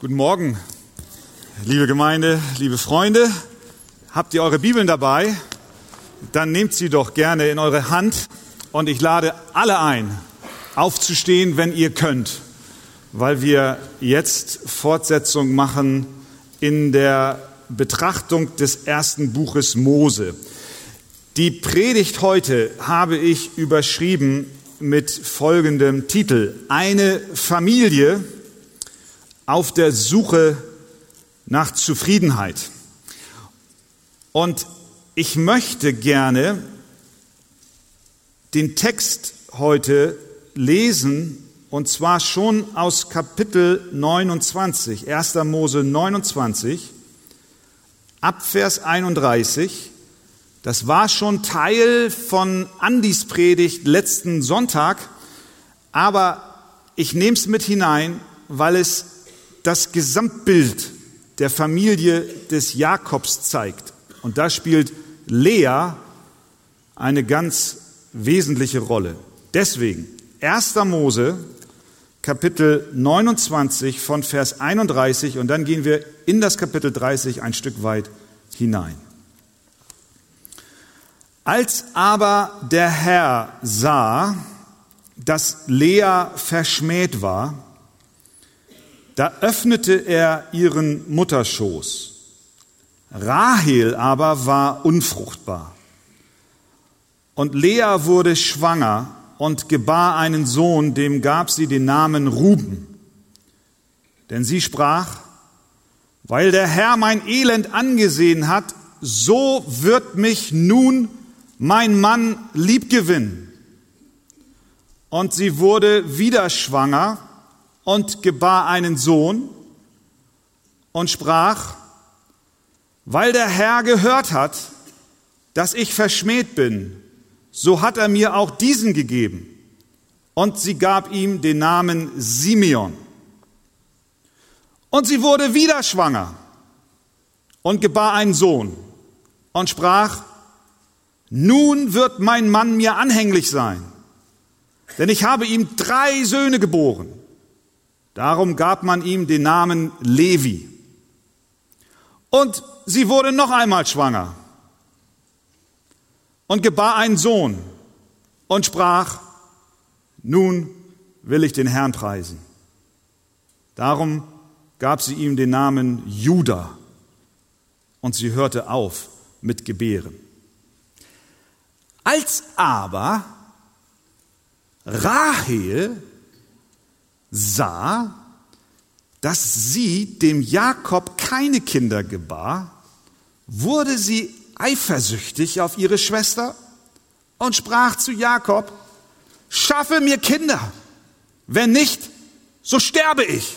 Guten Morgen, liebe Gemeinde, liebe Freunde. Habt ihr eure Bibeln dabei? Dann nehmt sie doch gerne in eure Hand und ich lade alle ein, aufzustehen, wenn ihr könnt, weil wir jetzt Fortsetzung machen in der Betrachtung des ersten Buches Mose. Die Predigt heute habe ich überschrieben mit folgendem Titel. Eine Familie, auf der Suche nach Zufriedenheit. Und ich möchte gerne den Text heute lesen, und zwar schon aus Kapitel 29, 1. Mose 29, ab Vers 31. Das war schon Teil von Andis Predigt letzten Sonntag, aber ich nehme es mit hinein, weil es das Gesamtbild der Familie des Jakobs zeigt. Und da spielt Lea eine ganz wesentliche Rolle. Deswegen 1. Mose Kapitel 29 von Vers 31 und dann gehen wir in das Kapitel 30 ein Stück weit hinein. Als aber der Herr sah, dass Lea verschmäht war, da öffnete er ihren Mutterschoß. Rahel aber war unfruchtbar. Und Lea wurde schwanger und gebar einen Sohn, dem gab sie den Namen Ruben. Denn sie sprach, weil der Herr mein Elend angesehen hat, so wird mich nun mein Mann liebgewinnen. Und sie wurde wieder schwanger und gebar einen Sohn und sprach, weil der Herr gehört hat, dass ich verschmäht bin, so hat er mir auch diesen gegeben. Und sie gab ihm den Namen Simeon. Und sie wurde wieder schwanger und gebar einen Sohn und sprach, nun wird mein Mann mir anhänglich sein, denn ich habe ihm drei Söhne geboren. Darum gab man ihm den Namen Levi. Und sie wurde noch einmal schwanger und gebar einen Sohn und sprach, nun will ich den Herrn preisen. Darum gab sie ihm den Namen Judah und sie hörte auf mit Gebären. Als aber Rahel sah, dass sie dem Jakob keine Kinder gebar, wurde sie eifersüchtig auf ihre Schwester und sprach zu Jakob, schaffe mir Kinder, wenn nicht, so sterbe ich.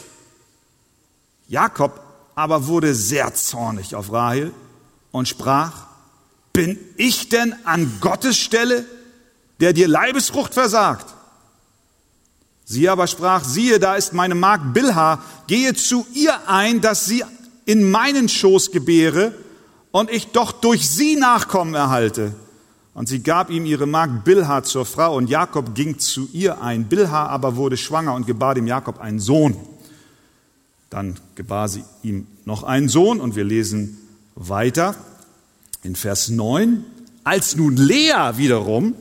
Jakob aber wurde sehr zornig auf Rahel und sprach, bin ich denn an Gottes Stelle, der dir Leibesfrucht versagt? Sie aber sprach, siehe, da ist meine Magd Bilha, gehe zu ihr ein, dass sie in meinen Schoß gebäre und ich doch durch sie Nachkommen erhalte. Und sie gab ihm ihre Magd Bilha zur Frau und Jakob ging zu ihr ein. Bilha aber wurde schwanger und gebar dem Jakob einen Sohn. Dann gebar sie ihm noch einen Sohn und wir lesen weiter in Vers 9. Als nun Lea wiederum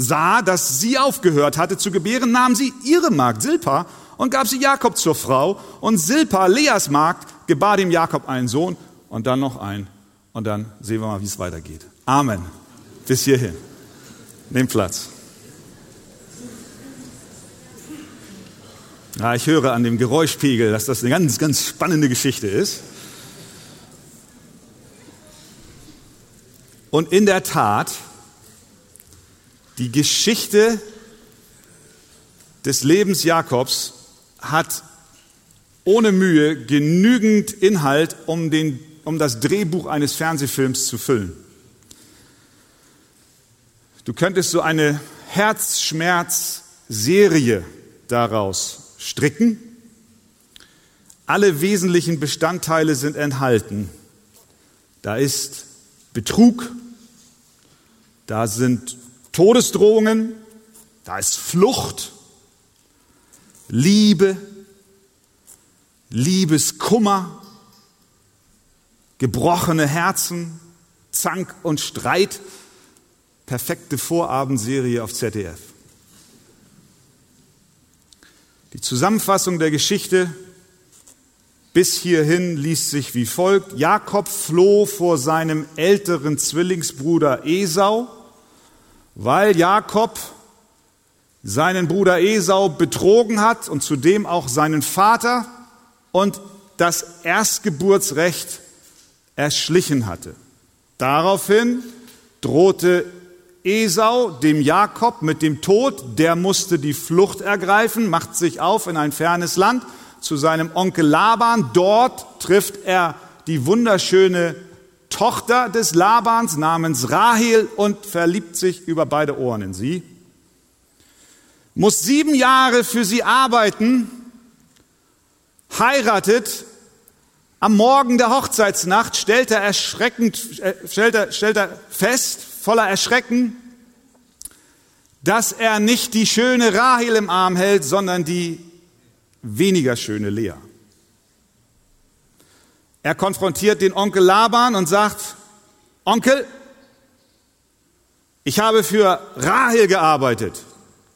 sah, dass sie aufgehört hatte zu gebären, nahm sie ihre Magd Silpa und gab sie Jakob zur Frau. Und Silpa, Leas Magd, gebar dem Jakob einen Sohn und dann noch einen. Und dann sehen wir mal, wie es weitergeht. Amen. Bis hierhin. Nehmt Platz. Ja, ich höre an dem Geräuschpegel, dass das eine ganz, ganz spannende Geschichte ist. Und in der Tat die Geschichte des Lebens Jakobs hat ohne Mühe genügend Inhalt, um, den, um das Drehbuch eines Fernsehfilms zu füllen. Du könntest so eine Herzschmerzserie daraus stricken. Alle wesentlichen Bestandteile sind enthalten. Da ist Betrug, da sind Todesdrohungen, da ist Flucht, Liebe, Liebeskummer, gebrochene Herzen, Zank und Streit. Perfekte Vorabendserie auf ZDF. Die Zusammenfassung der Geschichte bis hierhin liest sich wie folgt. Jakob floh vor seinem älteren Zwillingsbruder Esau, weil Jakob seinen Bruder Esau betrogen hat und zudem auch seinen Vater und das Erstgeburtsrecht erschlichen hatte. Daraufhin drohte Esau dem Jakob mit dem Tod, der musste die Flucht ergreifen, macht sich auf in ein fernes Land zu seinem Onkel Laban. Dort trifft er die wunderschöne Tochter des Labans namens Rahel und verliebt sich über beide Ohren in sie. Muss sieben Jahre für sie arbeiten, heiratet. Am Morgen der Hochzeitsnacht stellt er erschreckend, äh, stellt er, stellt er fest, voller Erschrecken, dass er nicht die schöne Rahel im Arm hält, sondern die weniger schöne Lea. Er konfrontiert den Onkel Laban und sagt, Onkel, ich habe für Rahel gearbeitet,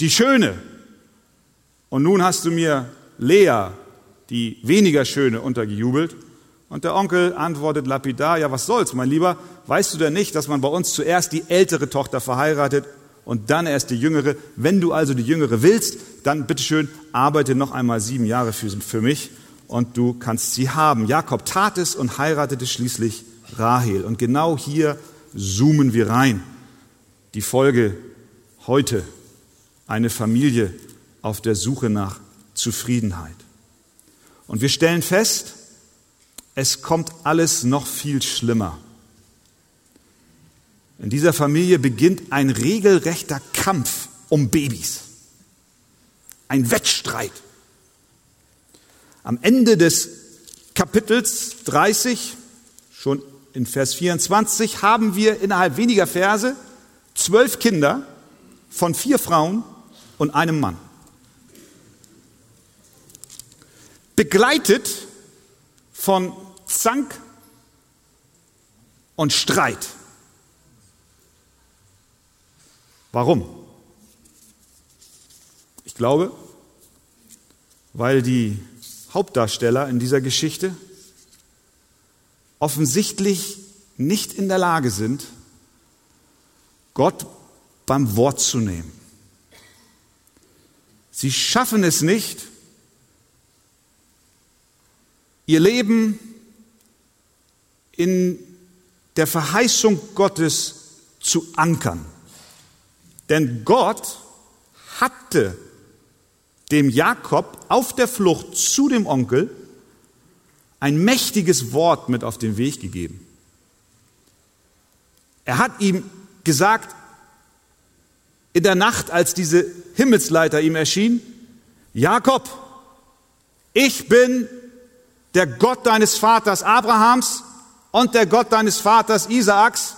die Schöne. Und nun hast du mir Lea, die weniger Schöne, untergejubelt. Und der Onkel antwortet lapidar, ja was soll's, mein Lieber, weißt du denn nicht, dass man bei uns zuerst die ältere Tochter verheiratet und dann erst die jüngere. Wenn du also die jüngere willst, dann bitteschön arbeite noch einmal sieben Jahre für, für mich und du kannst sie haben. Jakob tat es und heiratete schließlich Rahel. Und genau hier zoomen wir rein. Die Folge heute. Eine Familie auf der Suche nach Zufriedenheit. Und wir stellen fest, es kommt alles noch viel schlimmer. In dieser Familie beginnt ein regelrechter Kampf um Babys. Ein Wettstreit. Am Ende des Kapitels 30, schon in Vers 24, haben wir innerhalb weniger Verse zwölf Kinder von vier Frauen und einem Mann. Begleitet von Zank und Streit. Warum? Ich glaube, weil die Hauptdarsteller in dieser Geschichte offensichtlich nicht in der Lage sind, Gott beim Wort zu nehmen. Sie schaffen es nicht, ihr Leben in der Verheißung Gottes zu ankern. Denn Gott hatte dem Jakob auf der Flucht zu dem Onkel ein mächtiges Wort mit auf den Weg gegeben. Er hat ihm gesagt, in der Nacht, als diese Himmelsleiter ihm erschien, Jakob, ich bin der Gott deines Vaters Abrahams und der Gott deines Vaters Isaaks.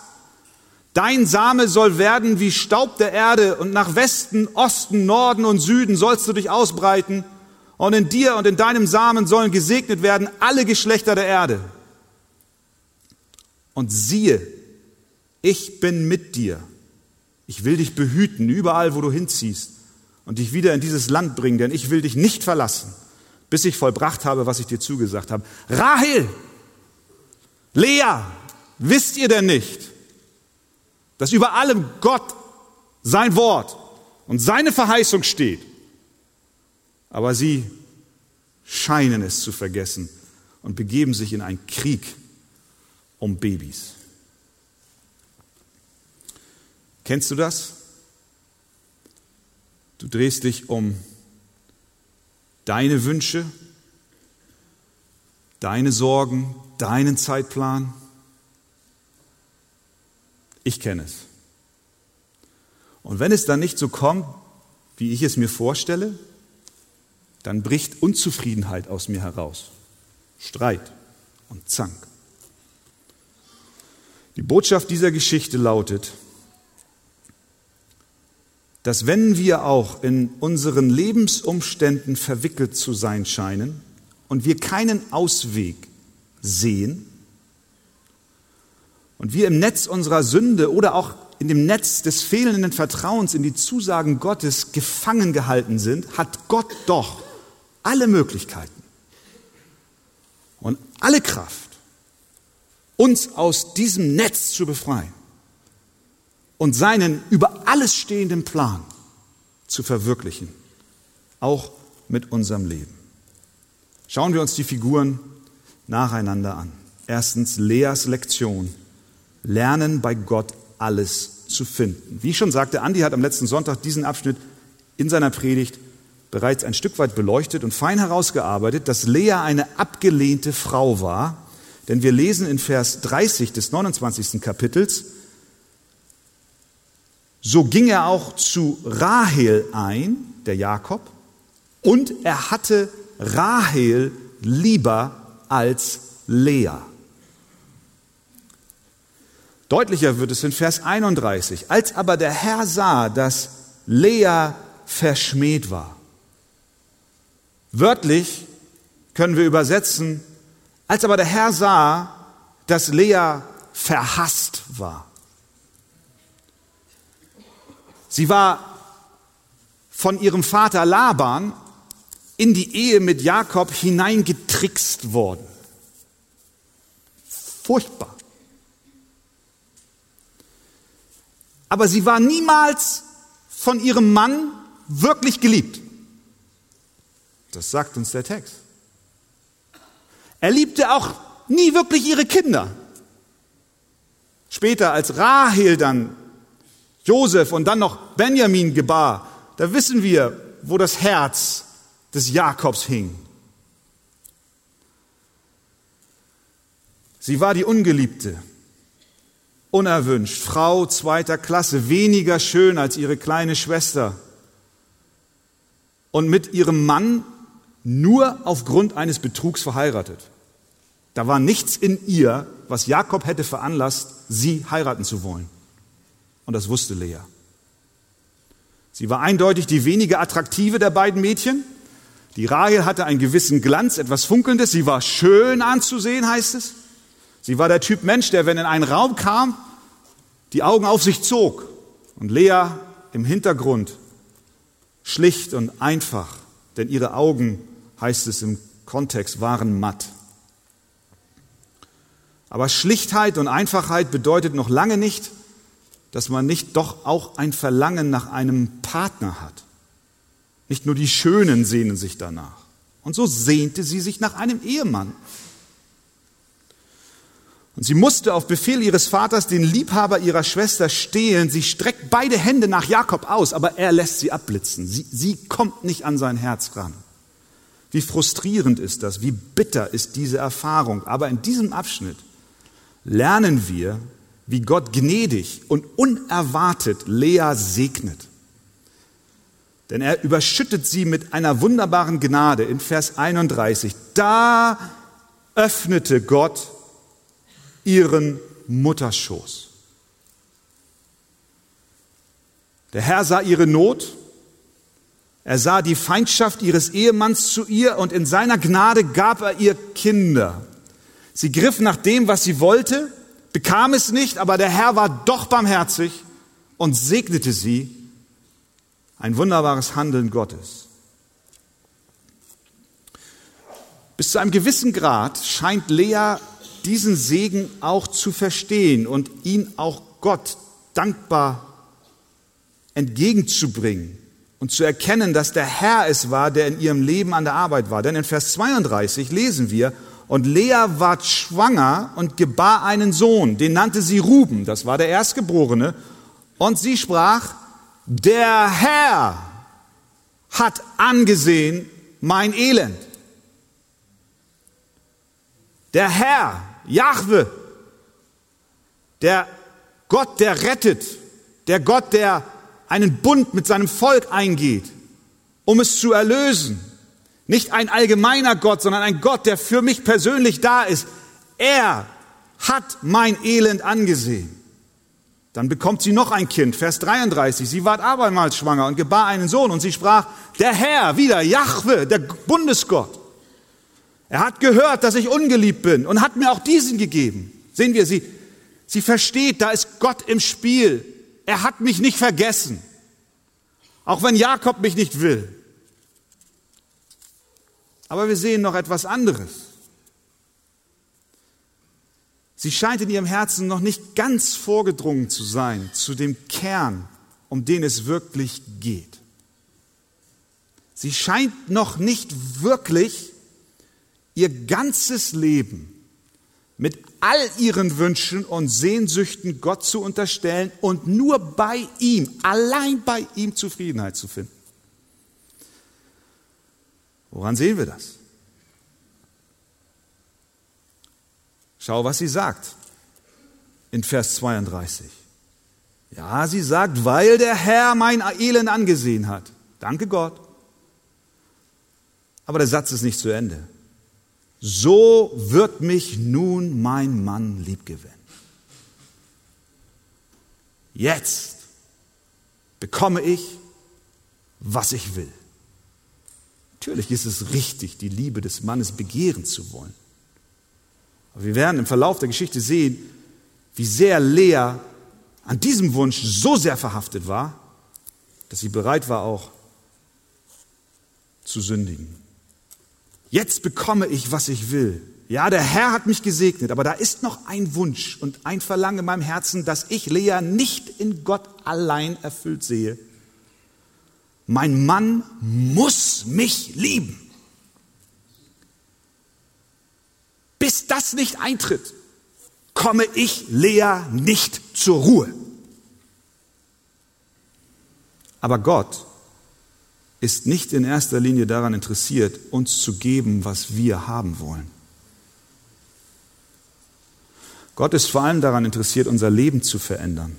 Dein Same soll werden wie Staub der Erde und nach Westen, Osten, Norden und Süden sollst du dich ausbreiten und in dir und in deinem Samen sollen gesegnet werden alle Geschlechter der Erde. Und siehe, ich bin mit dir. Ich will dich behüten, überall, wo du hinziehst und dich wieder in dieses Land bringen, denn ich will dich nicht verlassen, bis ich vollbracht habe, was ich dir zugesagt habe. Rahel, Lea, wisst ihr denn nicht, dass über allem Gott sein Wort und seine Verheißung steht. Aber sie scheinen es zu vergessen und begeben sich in einen Krieg um Babys. Kennst du das? Du drehst dich um deine Wünsche, deine Sorgen, deinen Zeitplan ich kenne es. Und wenn es dann nicht so kommt, wie ich es mir vorstelle, dann bricht Unzufriedenheit aus mir heraus. Streit und Zank. Die Botschaft dieser Geschichte lautet, dass wenn wir auch in unseren Lebensumständen verwickelt zu sein scheinen und wir keinen Ausweg sehen und wir im Netz unserer Sünde oder auch in dem Netz des fehlenden Vertrauens in die Zusagen Gottes gefangen gehalten sind, hat Gott doch alle Möglichkeiten und alle Kraft, uns aus diesem Netz zu befreien und seinen über alles stehenden Plan zu verwirklichen, auch mit unserem Leben. Schauen wir uns die Figuren nacheinander an. Erstens Leas Lektion. Lernen bei Gott alles zu finden. Wie ich schon sagte, Andi hat am letzten Sonntag diesen Abschnitt in seiner Predigt bereits ein Stück weit beleuchtet und fein herausgearbeitet, dass Lea eine abgelehnte Frau war. Denn wir lesen in Vers 30 des 29. Kapitels, so ging er auch zu Rahel ein, der Jakob, und er hatte Rahel lieber als Lea. Deutlicher wird es in Vers 31. Als aber der Herr sah, dass Lea verschmäht war. Wörtlich können wir übersetzen, als aber der Herr sah, dass Lea verhasst war. Sie war von ihrem Vater Laban in die Ehe mit Jakob hineingetrickst worden. Furchtbar. Aber sie war niemals von ihrem Mann wirklich geliebt. Das sagt uns der Text. Er liebte auch nie wirklich ihre Kinder. Später, als Rahel dann Josef und dann noch Benjamin gebar, da wissen wir, wo das Herz des Jakobs hing. Sie war die Ungeliebte, unerwünscht, Frau zweiter Klasse, weniger schön als ihre kleine Schwester und mit ihrem Mann nur aufgrund eines Betrugs verheiratet. Da war nichts in ihr, was Jakob hätte veranlasst, sie heiraten zu wollen. Und das wusste Lea. Sie war eindeutig die weniger attraktive der beiden Mädchen. Die Rahel hatte einen gewissen Glanz, etwas Funkelndes. Sie war schön anzusehen, heißt es. Sie war der Typ Mensch, der, wenn in einen Raum kam, die Augen auf sich zog. Und Lea im Hintergrund, schlicht und einfach, denn ihre Augen, heißt es im Kontext, waren matt. Aber Schlichtheit und Einfachheit bedeutet noch lange nicht, dass man nicht doch auch ein Verlangen nach einem Partner hat. Nicht nur die Schönen sehnen sich danach. Und so sehnte sie sich nach einem Ehemann. Und sie musste auf Befehl ihres Vaters den Liebhaber ihrer Schwester stehlen. Sie streckt beide Hände nach Jakob aus, aber er lässt sie abblitzen. Sie, sie kommt nicht an sein Herz ran. Wie frustrierend ist das, wie bitter ist diese Erfahrung. Aber in diesem Abschnitt lernen wir, wie Gott gnädig und unerwartet Lea segnet. Denn er überschüttet sie mit einer wunderbaren Gnade in Vers 31. Da öffnete Gott ihren Mutterschoß. Der Herr sah ihre Not, er sah die Feindschaft ihres Ehemanns zu ihr und in seiner Gnade gab er ihr Kinder. Sie griff nach dem, was sie wollte, bekam es nicht, aber der Herr war doch barmherzig und segnete sie. Ein wunderbares Handeln Gottes. Bis zu einem gewissen Grad scheint Lea diesen Segen auch zu verstehen und ihn auch Gott dankbar entgegenzubringen und zu erkennen, dass der Herr es war, der in ihrem Leben an der Arbeit war. Denn in Vers 32 lesen wir, und Lea ward schwanger und gebar einen Sohn, den nannte sie Ruben, das war der Erstgeborene. Und sie sprach, der Herr hat angesehen mein Elend. Der Herr, Jahwe, der Gott, der rettet, der Gott, der einen Bund mit seinem Volk eingeht, um es zu erlösen, nicht ein allgemeiner Gott, sondern ein Gott, der für mich persönlich da ist. Er hat mein Elend angesehen. Dann bekommt sie noch ein Kind, Vers 33. Sie ward abermals schwanger und gebar einen Sohn und sie sprach, der Herr, wieder Jahwe, der Bundesgott, Er hat gehört, dass ich ungeliebt bin und hat mir auch diesen gegeben. Sehen wir, sie, sie versteht, da ist Gott im Spiel. Er hat mich nicht vergessen. Auch wenn Jakob mich nicht will. Aber wir sehen noch etwas anderes. Sie scheint in ihrem Herzen noch nicht ganz vorgedrungen zu sein zu dem Kern, um den es wirklich geht. Sie scheint noch nicht wirklich ihr ganzes Leben mit all ihren Wünschen und Sehnsüchten Gott zu unterstellen und nur bei ihm, allein bei ihm Zufriedenheit zu finden. Woran sehen wir das? Schau, was sie sagt in Vers 32. Ja, sie sagt, weil der Herr mein Elend angesehen hat. Danke Gott. Aber der Satz ist nicht zu Ende. So wird mich nun mein Mann liebgewinnen. Jetzt bekomme ich, was ich will. Natürlich ist es richtig, die Liebe des Mannes begehren zu wollen. Aber wir werden im Verlauf der Geschichte sehen, wie sehr Lea an diesem Wunsch so sehr verhaftet war, dass sie bereit war auch zu sündigen. Jetzt bekomme ich, was ich will. Ja, der Herr hat mich gesegnet, aber da ist noch ein Wunsch und ein Verlangen in meinem Herzen, dass ich Lea nicht in Gott allein erfüllt sehe. Mein Mann muss mich lieben. Bis das nicht eintritt, komme ich Lea nicht zur Ruhe. Aber Gott ist nicht in erster Linie daran interessiert, uns zu geben, was wir haben wollen. Gott ist vor allem daran interessiert, unser Leben zu verändern,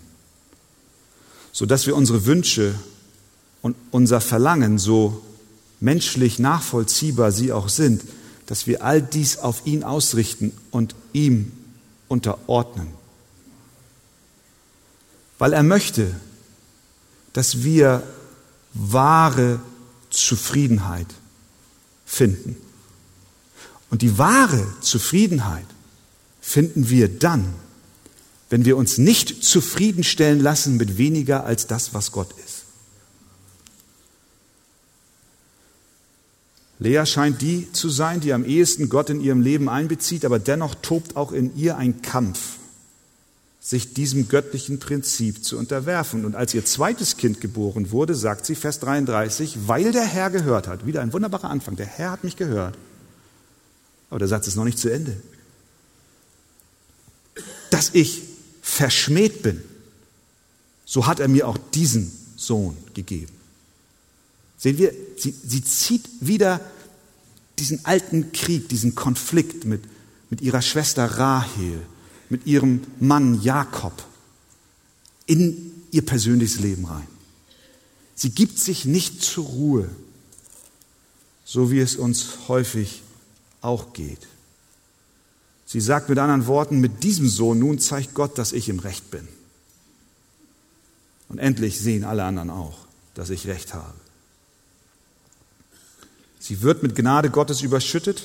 sodass wir unsere Wünsche und unser Verlangen, so menschlich nachvollziehbar sie auch sind, dass wir all dies auf ihn ausrichten und ihm unterordnen. Weil er möchte, dass wir wahre Zufriedenheit finden. Und die wahre Zufriedenheit finden wir dann, wenn wir uns nicht zufriedenstellen lassen mit weniger als das, was Gott ist. Lea scheint die zu sein, die am ehesten Gott in ihrem Leben einbezieht, aber dennoch tobt auch in ihr ein Kampf sich diesem göttlichen Prinzip zu unterwerfen. Und als ihr zweites Kind geboren wurde, sagt sie, Vers 33, weil der Herr gehört hat, wieder ein wunderbarer Anfang, der Herr hat mich gehört. Aber der Satz ist noch nicht zu Ende. Dass ich verschmäht bin, so hat er mir auch diesen Sohn gegeben. Sehen wir, sie, sie zieht wieder diesen alten Krieg, diesen Konflikt mit, mit ihrer Schwester Rahel mit ihrem Mann Jakob in ihr persönliches Leben rein. Sie gibt sich nicht zur Ruhe, so wie es uns häufig auch geht. Sie sagt mit anderen Worten, mit diesem Sohn nun zeigt Gott, dass ich im Recht bin. Und endlich sehen alle anderen auch, dass ich Recht habe. Sie wird mit Gnade Gottes überschüttet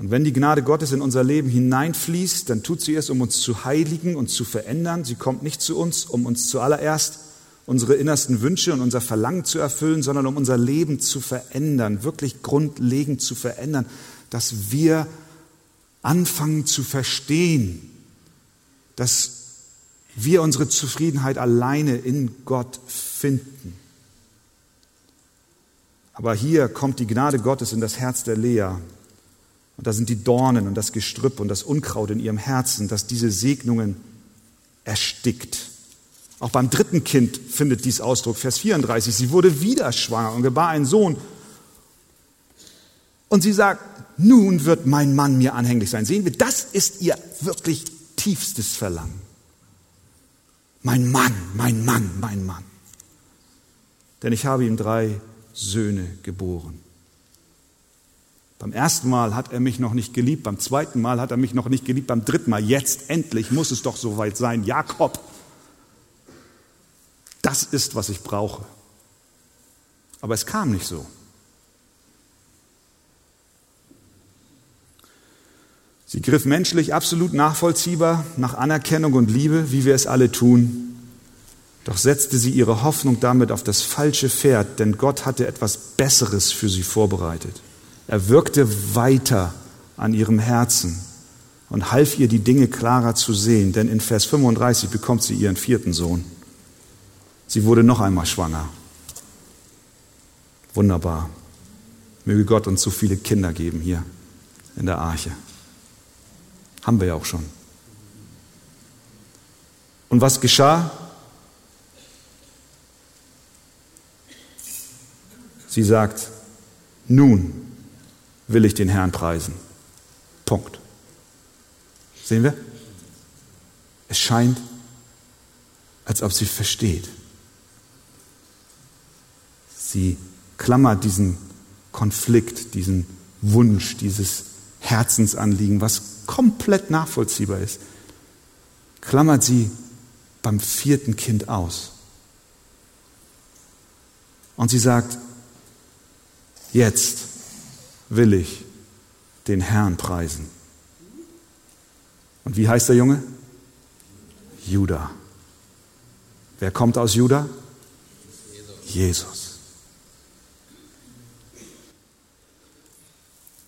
und wenn die Gnade Gottes in unser Leben hineinfließt, dann tut sie es, um uns zu heiligen und zu verändern. Sie kommt nicht zu uns, um uns zuallererst unsere innersten Wünsche und unser Verlangen zu erfüllen, sondern um unser Leben zu verändern, wirklich grundlegend zu verändern, dass wir anfangen zu verstehen, dass wir unsere Zufriedenheit alleine in Gott finden. Aber hier kommt die Gnade Gottes in das Herz der Lea und da sind die Dornen und das Gestrüpp und das Unkraut in ihrem Herzen, das diese Segnungen erstickt. Auch beim dritten Kind findet dies Ausdruck. Vers 34. Sie wurde wieder schwanger und gebar einen Sohn. Und sie sagt, nun wird mein Mann mir anhänglich sein. Sehen wir, das ist ihr wirklich tiefstes Verlangen. Mein Mann, mein Mann, mein Mann. Denn ich habe ihm drei Söhne geboren. Beim ersten Mal hat er mich noch nicht geliebt, beim zweiten Mal hat er mich noch nicht geliebt, beim dritten Mal, jetzt endlich muss es doch soweit sein. Jakob, das ist, was ich brauche. Aber es kam nicht so. Sie griff menschlich absolut nachvollziehbar nach Anerkennung und Liebe, wie wir es alle tun. Doch setzte sie ihre Hoffnung damit auf das falsche Pferd, denn Gott hatte etwas Besseres für sie vorbereitet. Er wirkte weiter an ihrem Herzen und half ihr, die Dinge klarer zu sehen, denn in Vers 35 bekommt sie ihren vierten Sohn. Sie wurde noch einmal schwanger. Wunderbar. Möge Gott uns so viele Kinder geben hier in der Arche. Haben wir ja auch schon. Und was geschah? Sie sagt, nun will ich den Herrn preisen. Punkt. Sehen wir? Es scheint, als ob sie versteht. Sie klammert diesen Konflikt, diesen Wunsch, dieses Herzensanliegen, was komplett nachvollziehbar ist, klammert sie beim vierten Kind aus. Und sie sagt, jetzt will ich den Herrn preisen. Und wie heißt der Junge? Judah. Wer kommt aus Judah? Jesus.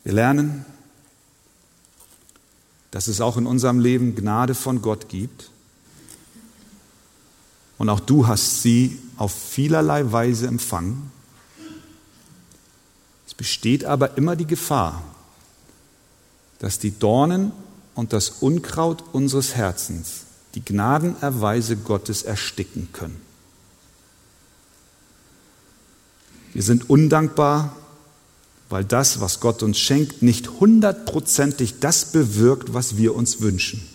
Wir lernen, dass es auch in unserem Leben Gnade von Gott gibt. Und auch du hast sie auf vielerlei Weise empfangen. Es besteht aber immer die Gefahr, dass die Dornen und das Unkraut unseres Herzens die Gnadenerweise Gottes ersticken können. Wir sind undankbar weil das, was Gott uns schenkt, nicht hundertprozentig das bewirkt, was wir uns wünschen.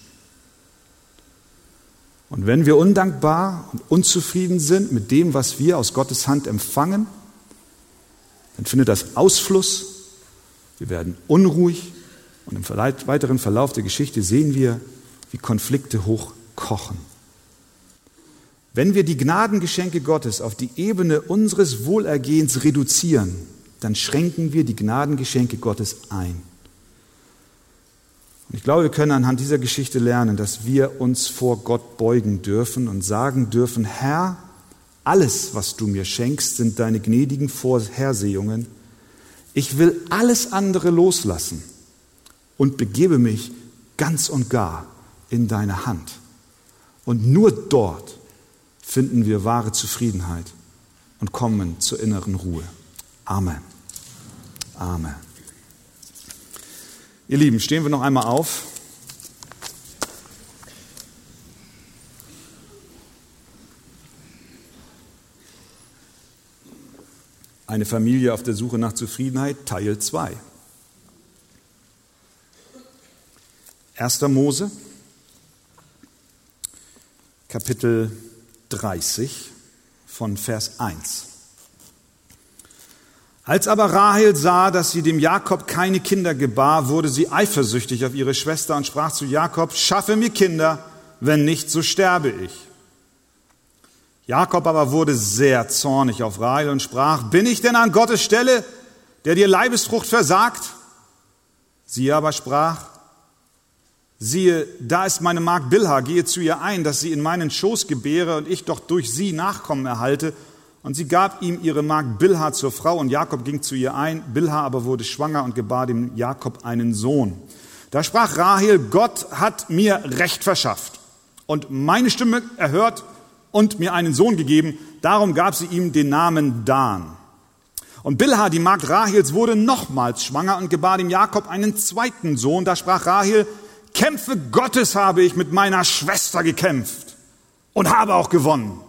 Und wenn wir undankbar und unzufrieden sind mit dem, was wir aus Gottes Hand empfangen, dann findet das Ausfluss, wir werden unruhig und im weiteren Verlauf der Geschichte sehen wir, wie Konflikte hochkochen. Wenn wir die Gnadengeschenke Gottes auf die Ebene unseres Wohlergehens reduzieren, dann schränken wir die Gnadengeschenke Gottes ein. Und ich glaube, wir können anhand dieser Geschichte lernen, dass wir uns vor Gott beugen dürfen und sagen dürfen, Herr, alles, was du mir schenkst, sind deine gnädigen Vorhersehungen. Ich will alles andere loslassen und begebe mich ganz und gar in deine Hand. Und nur dort finden wir wahre Zufriedenheit und kommen zur inneren Ruhe. Amen. Amen. Ihr Lieben, stehen wir noch einmal auf. Eine Familie auf der Suche nach Zufriedenheit, Teil 2. 1. Mose, Kapitel 30 von Vers 1. Als aber Rahel sah, dass sie dem Jakob keine Kinder gebar, wurde sie eifersüchtig auf ihre Schwester und sprach zu Jakob, schaffe mir Kinder, wenn nicht, so sterbe ich. Jakob aber wurde sehr zornig auf Rahel und sprach, bin ich denn an Gottes Stelle, der dir Leibesfrucht versagt? Sie aber sprach, siehe, da ist meine Magd Bilha, gehe zu ihr ein, dass sie in meinen Schoß gebäre und ich doch durch sie Nachkommen erhalte und sie gab ihm ihre Magd Bilha zur Frau und Jakob ging zu ihr ein. Bilha aber wurde schwanger und gebar dem Jakob einen Sohn. Da sprach Rahel, Gott hat mir Recht verschafft und meine Stimme erhört und mir einen Sohn gegeben. Darum gab sie ihm den Namen Dan. Und Bilha, die Magd Rahels, wurde nochmals schwanger und gebar dem Jakob einen zweiten Sohn. Da sprach Rahel, Kämpfe Gottes habe ich mit meiner Schwester gekämpft und habe auch gewonnen.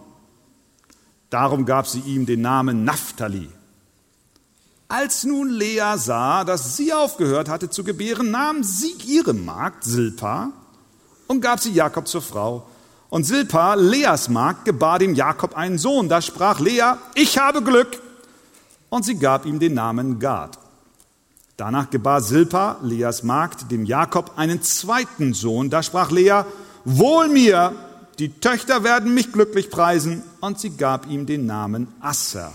Darum gab sie ihm den Namen Naphtali. Als nun Lea sah, dass sie aufgehört hatte zu gebären, nahm sie ihre Magd Silpa und gab sie Jakob zur Frau. Und Silpa, Leas Magd, gebar dem Jakob einen Sohn. Da sprach Lea, ich habe Glück. Und sie gab ihm den Namen Gad. Danach gebar Silpa, Leas Magd, dem Jakob einen zweiten Sohn. Da sprach Lea, wohl mir, die Töchter werden mich glücklich preisen. Und sie gab ihm den Namen Asser.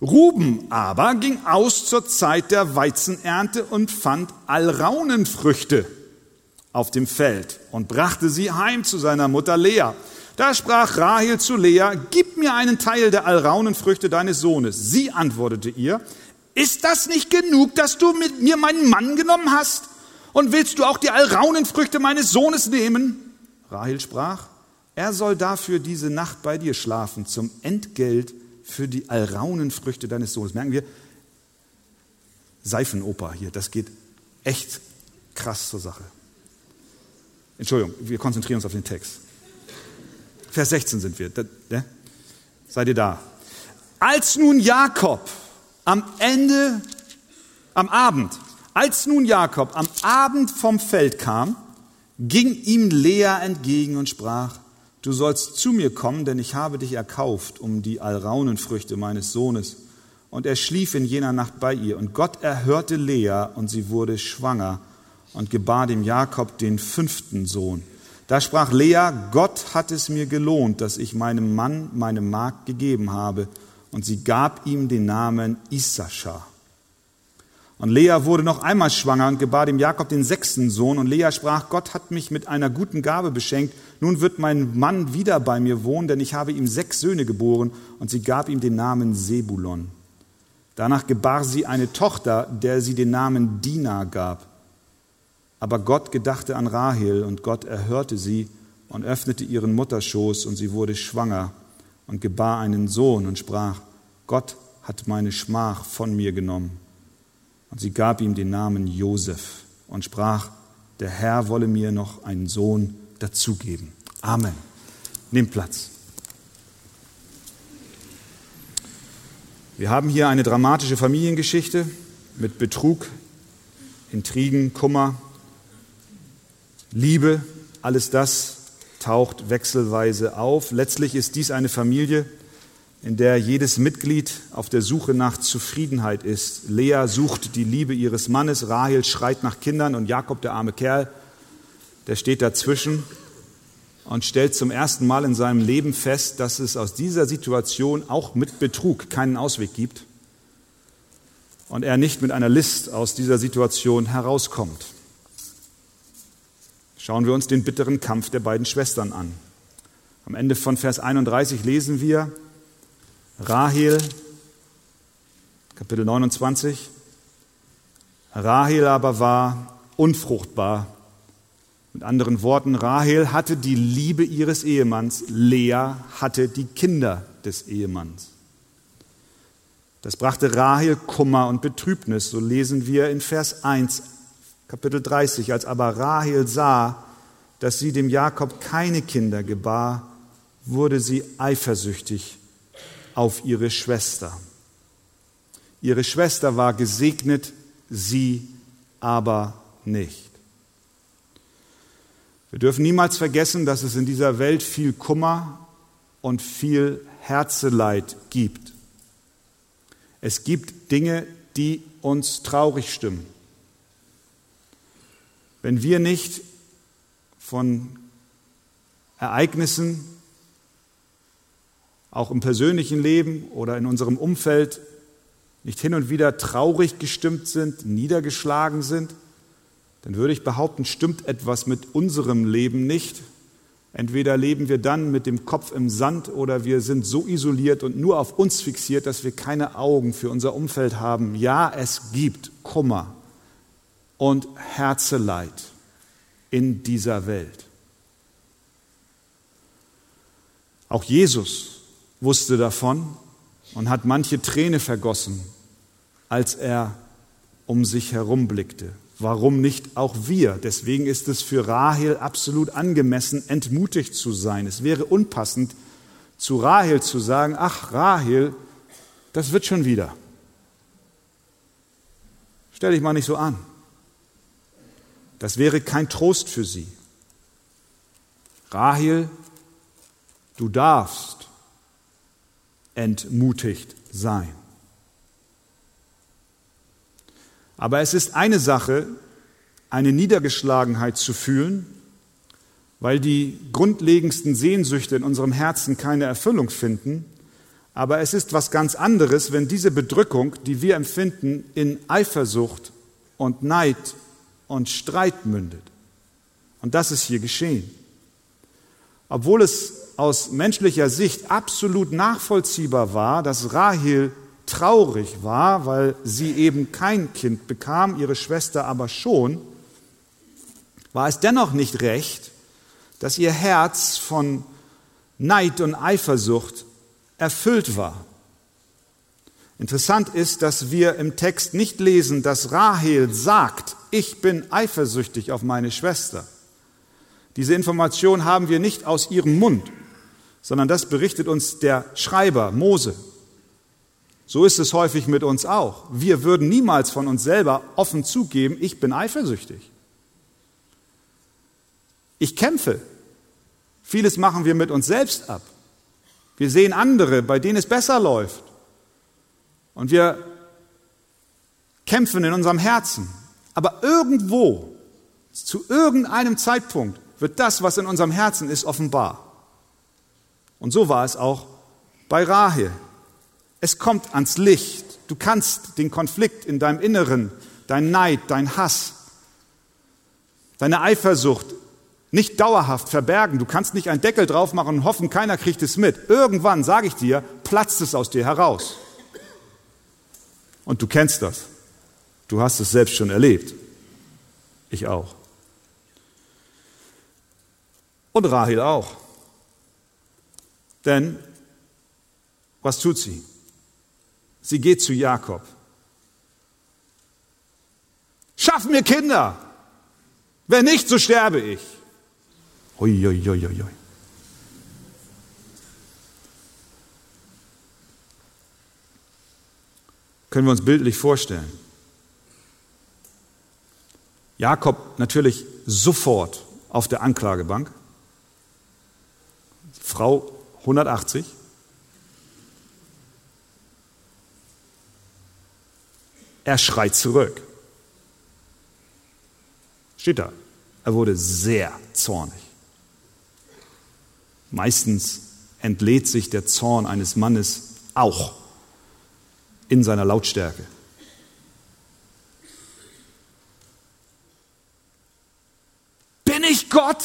Ruben aber ging aus zur Zeit der Weizenernte und fand Alraunenfrüchte auf dem Feld und brachte sie heim zu seiner Mutter Lea. Da sprach Rahel zu Lea, gib mir einen Teil der Alraunenfrüchte deines Sohnes. Sie antwortete ihr, ist das nicht genug, dass du mit mir meinen Mann genommen hast? Und willst du auch die Alraunenfrüchte meines Sohnes nehmen? Rahel sprach, er soll dafür diese Nacht bei dir schlafen, zum Entgelt für die Alraunenfrüchte deines Sohnes. Merken wir, Seifenoper hier, das geht echt krass zur Sache. Entschuldigung, wir konzentrieren uns auf den Text. Vers 16 sind wir. Da, ja? Seid ihr da? Als nun Jakob am Ende, am Abend, als nun Jakob am Abend vom Feld kam, ging ihm Lea entgegen und sprach, du sollst zu mir kommen, denn ich habe dich erkauft um die Alraunenfrüchte meines Sohnes. Und er schlief in jener Nacht bei ihr. Und Gott erhörte Lea und sie wurde schwanger und gebar dem Jakob den fünften Sohn. Da sprach Lea, Gott hat es mir gelohnt, dass ich meinem Mann meine Magd gegeben habe. Und sie gab ihm den Namen Issachar. Und Lea wurde noch einmal schwanger und gebar dem Jakob den sechsten Sohn. Und Lea sprach, Gott hat mich mit einer guten Gabe beschenkt. Nun wird mein Mann wieder bei mir wohnen, denn ich habe ihm sechs Söhne geboren. Und sie gab ihm den Namen Sebulon. Danach gebar sie eine Tochter, der sie den Namen Dina gab. Aber Gott gedachte an Rahel und Gott erhörte sie und öffnete ihren Mutterschoß und sie wurde schwanger und gebar einen Sohn und sprach, Gott hat meine Schmach von mir genommen. Und sie gab ihm den Namen Josef und sprach, der Herr wolle mir noch einen Sohn dazugeben. Amen. Nimm Platz. Wir haben hier eine dramatische Familiengeschichte mit Betrug, Intrigen, Kummer, Liebe, alles das taucht wechselweise auf. Letztlich ist dies eine Familie, in der jedes Mitglied auf der Suche nach Zufriedenheit ist. Lea sucht die Liebe ihres Mannes, Rahel schreit nach Kindern und Jakob, der arme Kerl, der steht dazwischen und stellt zum ersten Mal in seinem Leben fest, dass es aus dieser Situation auch mit Betrug keinen Ausweg gibt und er nicht mit einer List aus dieser Situation herauskommt. Schauen wir uns den bitteren Kampf der beiden Schwestern an. Am Ende von Vers 31 lesen wir, Rahel, Kapitel 29, Rahel aber war unfruchtbar. Mit anderen Worten, Rahel hatte die Liebe ihres Ehemanns, Lea hatte die Kinder des Ehemanns. Das brachte Rahel Kummer und Betrübnis, so lesen wir in Vers 1 Kapitel 30, als aber Rahel sah, dass sie dem Jakob keine Kinder gebar, wurde sie eifersüchtig auf ihre Schwester. Ihre Schwester war gesegnet, sie aber nicht. Wir dürfen niemals vergessen, dass es in dieser Welt viel Kummer und viel Herzeleid gibt. Es gibt Dinge, die uns traurig stimmen. Wenn wir nicht von Ereignissen, auch im persönlichen Leben oder in unserem Umfeld, nicht hin und wieder traurig gestimmt sind, niedergeschlagen sind, dann würde ich behaupten, stimmt etwas mit unserem Leben nicht. Entweder leben wir dann mit dem Kopf im Sand oder wir sind so isoliert und nur auf uns fixiert, dass wir keine Augen für unser Umfeld haben. Ja, es gibt Kummer, und Herzeleid in dieser Welt. Auch Jesus wusste davon und hat manche Träne vergossen, als er um sich herum blickte. Warum nicht auch wir? Deswegen ist es für Rahel absolut angemessen, entmutigt zu sein. Es wäre unpassend, zu Rahel zu sagen, ach Rahel, das wird schon wieder. Stell dich mal nicht so an. Das wäre kein Trost für sie. Rahel, du darfst entmutigt sein. Aber es ist eine Sache, eine Niedergeschlagenheit zu fühlen, weil die grundlegendsten Sehnsüchte in unserem Herzen keine Erfüllung finden. Aber es ist was ganz anderes, wenn diese Bedrückung, die wir empfinden, in Eifersucht und Neid und Streit mündet. Und das ist hier geschehen. Obwohl es aus menschlicher Sicht absolut nachvollziehbar war, dass Rahel traurig war, weil sie eben kein Kind bekam, ihre Schwester aber schon, war es dennoch nicht recht, dass ihr Herz von Neid und Eifersucht erfüllt war. Interessant ist, dass wir im Text nicht lesen, dass Rahel sagt, ich bin eifersüchtig auf meine Schwester. Diese Information haben wir nicht aus ihrem Mund, sondern das berichtet uns der Schreiber Mose. So ist es häufig mit uns auch. Wir würden niemals von uns selber offen zugeben, ich bin eifersüchtig. Ich kämpfe. Vieles machen wir mit uns selbst ab. Wir sehen andere, bei denen es besser läuft. Und wir kämpfen in unserem Herzen. Aber irgendwo, zu irgendeinem Zeitpunkt, wird das, was in unserem Herzen ist, offenbar. Und so war es auch bei Rahel. Es kommt ans Licht. Du kannst den Konflikt in deinem Inneren, dein Neid, dein Hass, deine Eifersucht nicht dauerhaft verbergen. Du kannst nicht einen Deckel drauf machen und hoffen, keiner kriegt es mit. Irgendwann, sage ich dir, platzt es aus dir heraus. Und du kennst das. Du hast es selbst schon erlebt. Ich auch. Und Rahel auch. Denn was tut sie? Sie geht zu Jakob. Schaff mir Kinder. Wenn nicht, so sterbe ich. Ui, ui, ui, ui. Können wir uns bildlich vorstellen. Jakob natürlich sofort auf der Anklagebank. Frau 180. Er schreit zurück. Steht da. Er wurde sehr zornig. Meistens entlädt sich der Zorn eines Mannes auch in seiner Lautstärke. Bin ich Gott?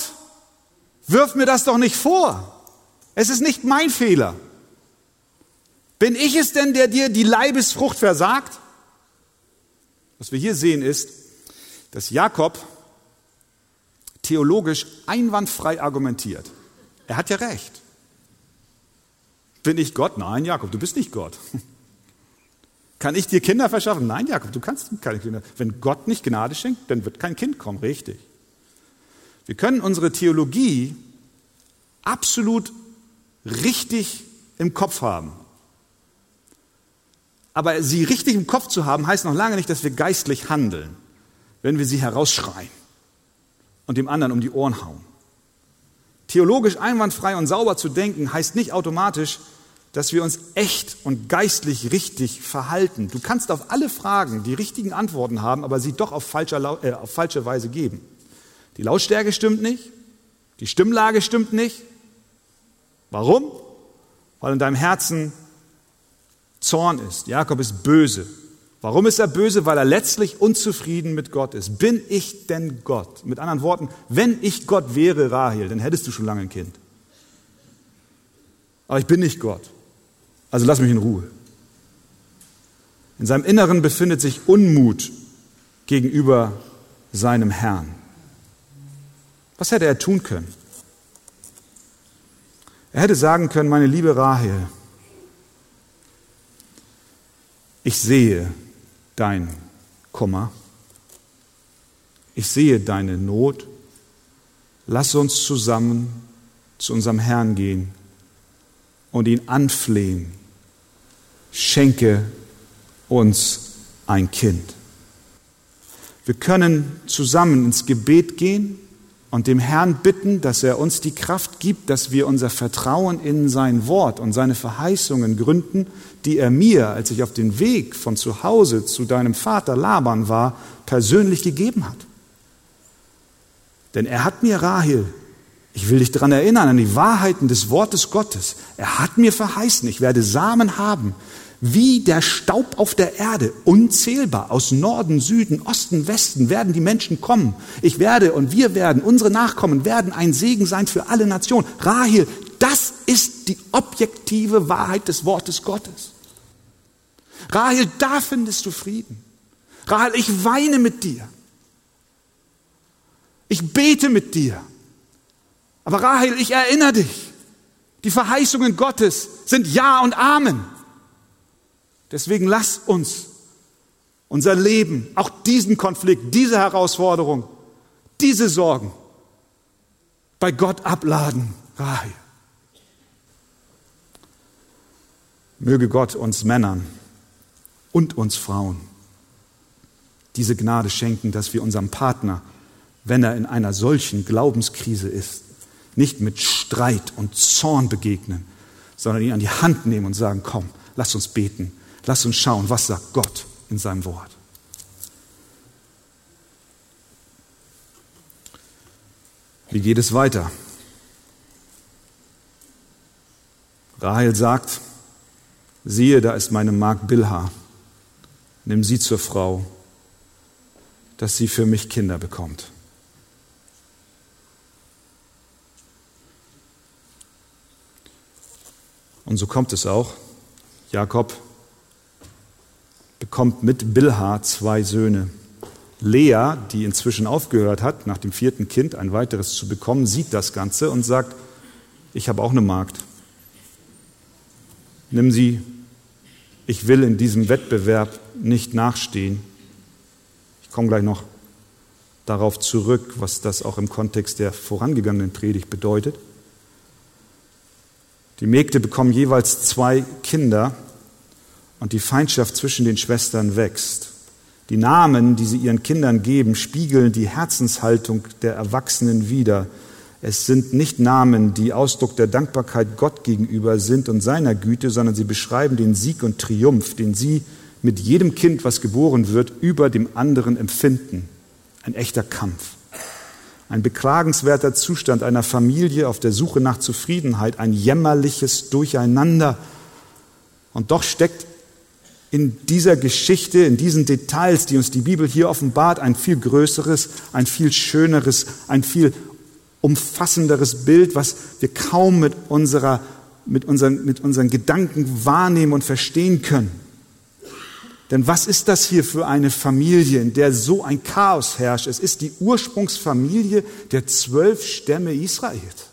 Wirf mir das doch nicht vor. Es ist nicht mein Fehler. Bin ich es denn, der dir die Leibesfrucht versagt? Was wir hier sehen ist, dass Jakob theologisch einwandfrei argumentiert. Er hat ja recht. Bin ich Gott? Nein, Jakob, du bist nicht Gott. Kann ich dir Kinder verschaffen? Nein, Jakob, du kannst keine Kinder. Wenn Gott nicht Gnade schenkt, dann wird kein Kind kommen, richtig. Wir können unsere Theologie absolut richtig im Kopf haben. Aber sie richtig im Kopf zu haben, heißt noch lange nicht, dass wir geistlich handeln, wenn wir sie herausschreien und dem anderen um die Ohren hauen. Theologisch einwandfrei und sauber zu denken, heißt nicht automatisch, dass wir uns echt und geistlich richtig verhalten. Du kannst auf alle Fragen die richtigen Antworten haben, aber sie doch auf, falscher, äh, auf falsche Weise geben. Die Lautstärke stimmt nicht, die Stimmlage stimmt nicht. Warum? Weil in deinem Herzen Zorn ist. Jakob ist böse. Warum ist er böse? Weil er letztlich unzufrieden mit Gott ist. Bin ich denn Gott? Mit anderen Worten, wenn ich Gott wäre, Rahel, dann hättest du schon lange ein Kind. Aber ich bin nicht Gott. Also lass mich in Ruhe. In seinem Inneren befindet sich Unmut gegenüber seinem Herrn. Was hätte er tun können? Er hätte sagen können, meine liebe Rahel, ich sehe dein Kummer, ich sehe deine Not, lass uns zusammen zu unserem Herrn gehen und ihn anflehen, schenke uns ein Kind. Wir können zusammen ins Gebet gehen und dem Herrn bitten, dass er uns die Kraft gibt, dass wir unser Vertrauen in sein Wort und seine Verheißungen gründen, die er mir, als ich auf dem Weg von zu Hause zu deinem Vater Laban war, persönlich gegeben hat. Denn er hat mir Rahel Ich will dich daran erinnern, an die Wahrheiten des Wortes Gottes. Er hat mir verheißen, ich werde Samen haben, wie der Staub auf der Erde, unzählbar. Aus Norden, Süden, Osten, Westen werden die Menschen kommen. Ich werde und wir werden, unsere Nachkommen werden ein Segen sein für alle Nationen. Rahel, das ist die objektive Wahrheit des Wortes Gottes. Rahel, da findest du Frieden. Rahel, ich weine mit dir. Ich bete mit dir. Aber Rahel, ich erinnere dich, die Verheißungen Gottes sind Ja und Amen. Deswegen lass uns unser Leben, auch diesen Konflikt, diese Herausforderung, diese Sorgen bei Gott abladen, Rahel. Möge Gott uns Männern und uns Frauen diese Gnade schenken, dass wir unserem Partner, wenn er in einer solchen Glaubenskrise ist, nicht mit Streit und Zorn begegnen, sondern ihn an die Hand nehmen und sagen, komm, lass uns beten, lass uns schauen, was sagt Gott in seinem Wort. Wie geht es weiter? Rahel sagt, siehe, da ist meine Magd Bilha, nimm sie zur Frau, dass sie für mich Kinder bekommt. Und so kommt es auch. Jakob bekommt mit Bilha zwei Söhne. Lea, die inzwischen aufgehört hat, nach dem vierten Kind ein weiteres zu bekommen, sieht das Ganze und sagt, ich habe auch eine Magd. Nimm sie, ich will in diesem Wettbewerb nicht nachstehen. Ich komme gleich noch darauf zurück, was das auch im Kontext der vorangegangenen Predigt bedeutet. Die Mägde bekommen jeweils zwei Kinder und die Feindschaft zwischen den Schwestern wächst. Die Namen, die sie ihren Kindern geben, spiegeln die Herzenshaltung der Erwachsenen wider. Es sind nicht Namen, die Ausdruck der Dankbarkeit Gott gegenüber sind und seiner Güte, sondern sie beschreiben den Sieg und Triumph, den sie mit jedem Kind, was geboren wird, über dem anderen empfinden. Ein echter Kampf. Ein beklagenswerter Zustand einer Familie auf der Suche nach Zufriedenheit, ein jämmerliches Durcheinander. Und doch steckt in dieser Geschichte, in diesen Details, die uns die Bibel hier offenbart, ein viel größeres, ein viel schöneres, ein viel umfassenderes Bild, was wir kaum mit, unserer, mit, unseren, mit unseren Gedanken wahrnehmen und verstehen können. Denn was ist das hier für eine Familie, in der so ein Chaos herrscht? Es ist die Ursprungsfamilie der zwölf Stämme Israels.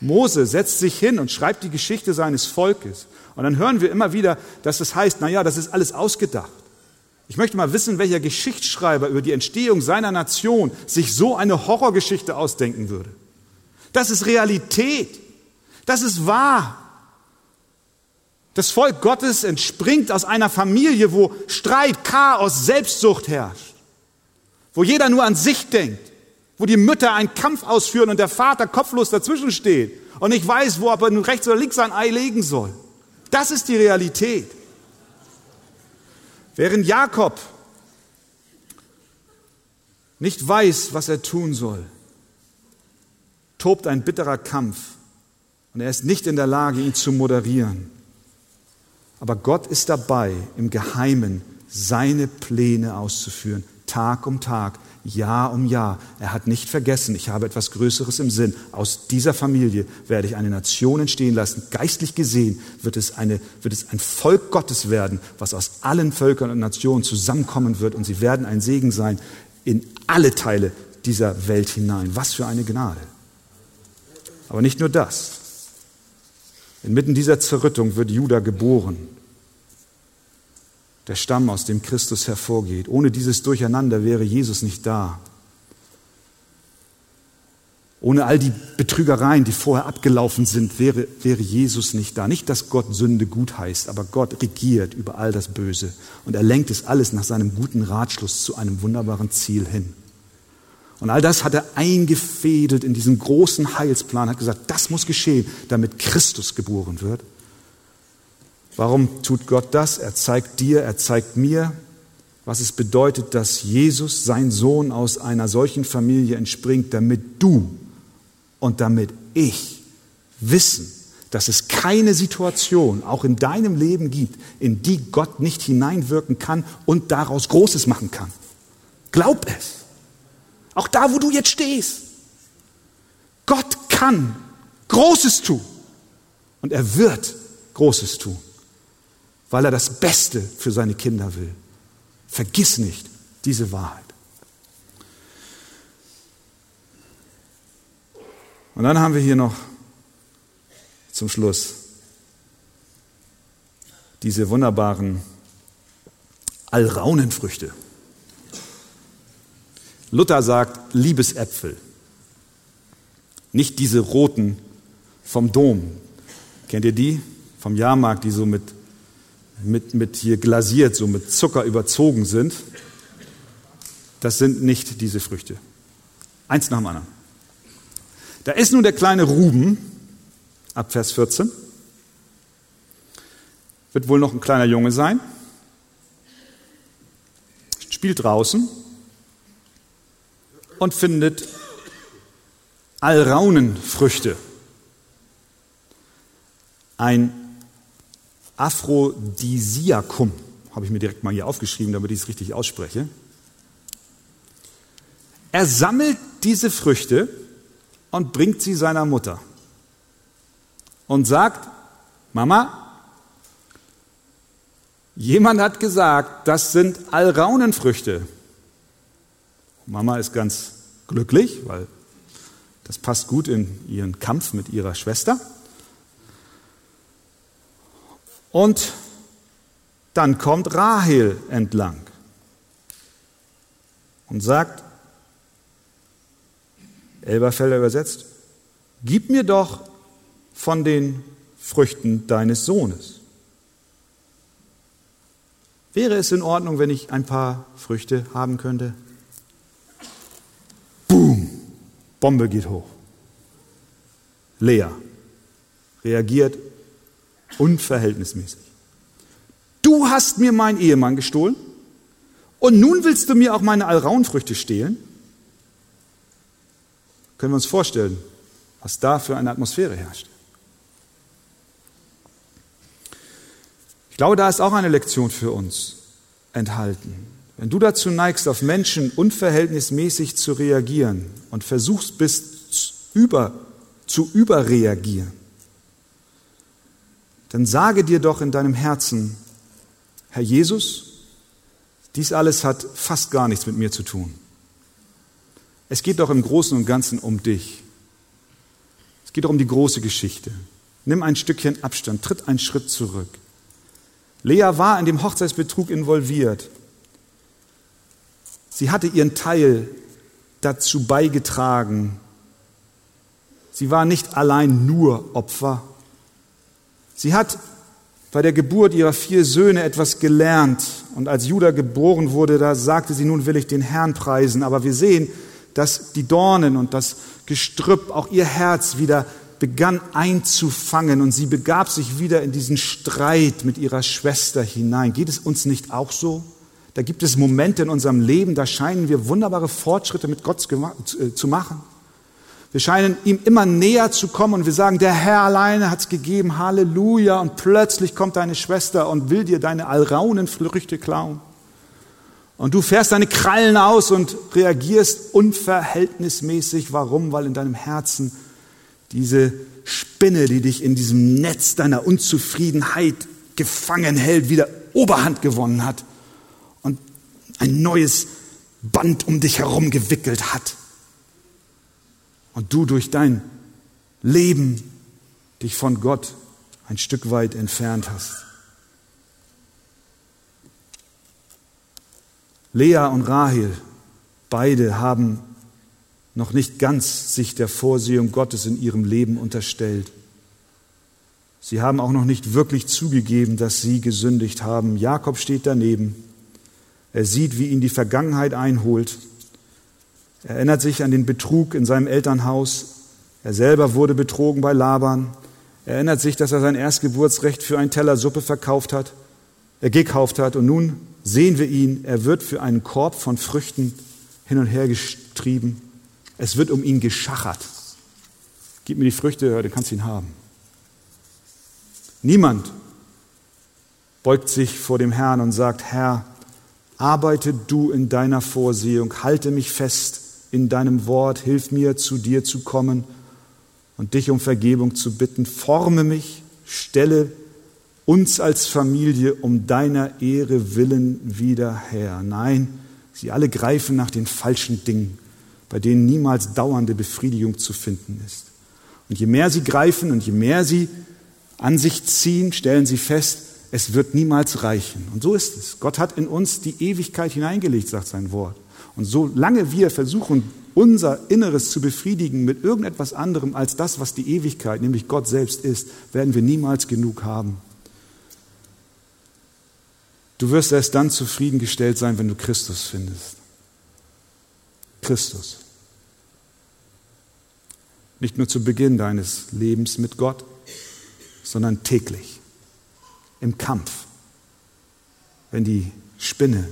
Mose setzt sich hin und schreibt die Geschichte seines Volkes. Und dann hören wir immer wieder, dass es heißt, na ja, das ist alles ausgedacht. Ich möchte mal wissen, welcher Geschichtsschreiber über die Entstehung seiner Nation sich so eine Horrorgeschichte ausdenken würde. Das ist Realität. Das ist wahr. Das Volk Gottes entspringt aus einer Familie, wo Streit, Chaos, Selbstsucht herrscht, wo jeder nur an sich denkt, wo die Mütter einen Kampf ausführen und der Vater kopflos dazwischen steht und nicht weiß, wo er nun rechts oder links sein Ei legen soll. Das ist die Realität. Während Jakob nicht weiß, was er tun soll, tobt ein bitterer Kampf und er ist nicht in der Lage, ihn zu moderieren. Aber Gott ist dabei, im Geheimen seine Pläne auszuführen, Tag um Tag, Jahr um Jahr. Er hat nicht vergessen, ich habe etwas Größeres im Sinn. Aus dieser Familie werde ich eine Nation entstehen lassen. Geistlich gesehen wird es, eine, wird es ein Volk Gottes werden, was aus allen Völkern und Nationen zusammenkommen wird und sie werden ein Segen sein in alle Teile dieser Welt hinein. Was für eine Gnade. Aber nicht nur das. Inmitten dieser Zerrüttung wird Judah geboren. Der Stamm, aus dem Christus hervorgeht. Ohne dieses Durcheinander wäre Jesus nicht da. Ohne all die Betrügereien, die vorher abgelaufen sind, wäre, wäre Jesus nicht da. Nicht, dass Gott Sünde gut heißt, aber Gott regiert über all das Böse und er lenkt es alles nach seinem guten Ratschluss zu einem wunderbaren Ziel hin. Und all das hat er eingefädelt in diesen großen Heilsplan, hat gesagt, das muss geschehen, damit Christus geboren wird. Warum tut Gott das? Er zeigt dir, er zeigt mir, was es bedeutet, dass Jesus, sein Sohn, aus einer solchen Familie entspringt, damit du und damit ich wissen, dass es keine Situation, auch in deinem Leben gibt, in die Gott nicht hineinwirken kann und daraus Großes machen kann. Glaub es. Auch da, wo du jetzt stehst. Gott kann Großes tun. Und er wird Großes tun, weil er das Beste für seine Kinder will. Vergiss nicht diese Wahrheit. Und dann haben wir hier noch zum Schluss diese wunderbaren Alraunenfrüchte. Luther sagt Liebesäpfel, nicht diese roten vom Dom. Kennt ihr die? Vom Jahrmarkt, die so mit, mit, mit hier glasiert, so mit Zucker überzogen sind. Das sind nicht diese Früchte. Eins nach dem anderen. Da ist nun der kleine Ruben, ab Vers 14. Wird wohl noch ein kleiner Junge sein. Spielt draußen und findet Alraunenfrüchte. Ein Aphrodisiakum, habe ich mir direkt mal hier aufgeschrieben, damit ich es richtig ausspreche. Er sammelt diese Früchte und bringt sie seiner Mutter und sagt, Mama, jemand hat gesagt, das sind Alraunenfrüchte. Mama ist ganz glücklich, weil das passt gut in ihren Kampf mit ihrer Schwester. Und dann kommt Rahel entlang und sagt, Elberfelder übersetzt, gib mir doch von den Früchten deines Sohnes. Wäre es in Ordnung, wenn ich ein paar Früchte haben könnte? Boom, Bombe geht hoch. Lea reagiert unverhältnismäßig. Du hast mir meinen Ehemann gestohlen und nun willst du mir auch meine Alraunfrüchte stehlen? Können wir uns vorstellen, was da für eine Atmosphäre herrscht. Ich glaube, da ist auch eine Lektion für uns enthalten. Wenn du dazu neigst, auf Menschen unverhältnismäßig zu reagieren und versuchst bist, über, zu überreagieren, dann sage dir doch in deinem Herzen, Herr Jesus, dies alles hat fast gar nichts mit mir zu tun. Es geht doch im Großen und Ganzen um dich. Es geht doch um die große Geschichte. Nimm ein Stückchen Abstand, tritt einen Schritt zurück. Lea war in dem Hochzeitsbetrug involviert. Sie hatte ihren Teil dazu beigetragen. Sie war nicht allein nur Opfer. Sie hat bei der Geburt ihrer vier Söhne etwas gelernt. Und als Judah geboren wurde, da sagte sie, nun will ich den Herrn preisen. Aber wir sehen, dass die Dornen und das Gestrüpp auch ihr Herz wieder begann einzufangen und sie begab sich wieder in diesen Streit mit ihrer Schwester hinein. Geht es uns nicht auch so? Da gibt es Momente in unserem Leben, da scheinen wir wunderbare Fortschritte mit Gott äh, zu machen. Wir scheinen ihm immer näher zu kommen und wir sagen, der Herr alleine hat es gegeben, Halleluja. Und plötzlich kommt deine Schwester und will dir deine Alraunenfrüchte klauen. Und du fährst deine Krallen aus und reagierst unverhältnismäßig. Warum? Weil in deinem Herzen diese Spinne, die dich in diesem Netz deiner Unzufriedenheit gefangen hält, wieder Oberhand gewonnen hat und ein neues Band um dich herum gewickelt hat. Und du durch dein Leben dich von Gott ein Stück weit entfernt hast. Lea und Rahel, beide haben noch nicht ganz sich der Vorsehung Gottes in ihrem Leben unterstellt. Sie haben auch noch nicht wirklich zugegeben, dass sie gesündigt haben. Jakob steht daneben. Er sieht, wie ihn die Vergangenheit einholt. Er erinnert sich an den Betrug in seinem Elternhaus. Er selber wurde betrogen bei Laban. Er erinnert sich, dass er sein Erstgeburtsrecht für einen Teller Suppe verkauft hat. er gekauft hat. Und nun sehen wir ihn, er wird für einen Korb von Früchten hin und her getrieben. Es wird um ihn geschachert. Gib mir die Früchte, dann kannst du ihn haben. Niemand beugt sich vor dem Herrn und sagt, Herr, arbeite du in deiner Vorsehung, halte mich fest in deinem Wort, hilf mir, zu dir zu kommen und dich um Vergebung zu bitten, forme mich, stelle uns als Familie um deiner Ehre willen wieder her. Nein, sie alle greifen nach den falschen Dingen, bei denen niemals dauernde Befriedigung zu finden ist. Und je mehr sie greifen und je mehr sie an sich ziehen, stellen sie fest, es wird niemals reichen. Und so ist es. Gott hat in uns die Ewigkeit hineingelegt, sagt sein Wort. Und solange wir versuchen, unser Inneres zu befriedigen mit irgendetwas anderem als das, was die Ewigkeit, nämlich Gott selbst ist, werden wir niemals genug haben. Du wirst erst dann zufriedengestellt sein, wenn du Christus findest. Christus. Nicht nur zu Beginn deines Lebens mit Gott, sondern täglich im Kampf, wenn die Spinne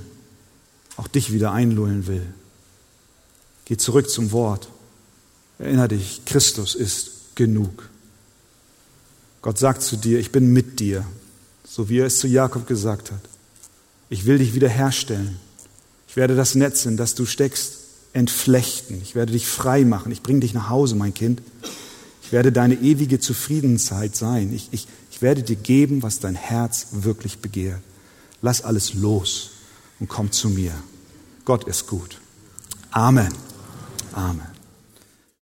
auch dich wieder einlullen will. Geh zurück zum Wort. Erinner dich, Christus ist genug. Gott sagt zu dir, ich bin mit dir, so wie er es zu Jakob gesagt hat. Ich will dich wiederherstellen. Ich werde das Netz, in das du steckst, entflechten. Ich werde dich frei machen. Ich bringe dich nach Hause, mein Kind. Ich werde deine ewige Zufriedenheit sein. Ich, ich, ich werde dir geben, was dein Herz wirklich begehrt. Lass alles los und komm zu mir. Gott ist gut. Amen. Amen.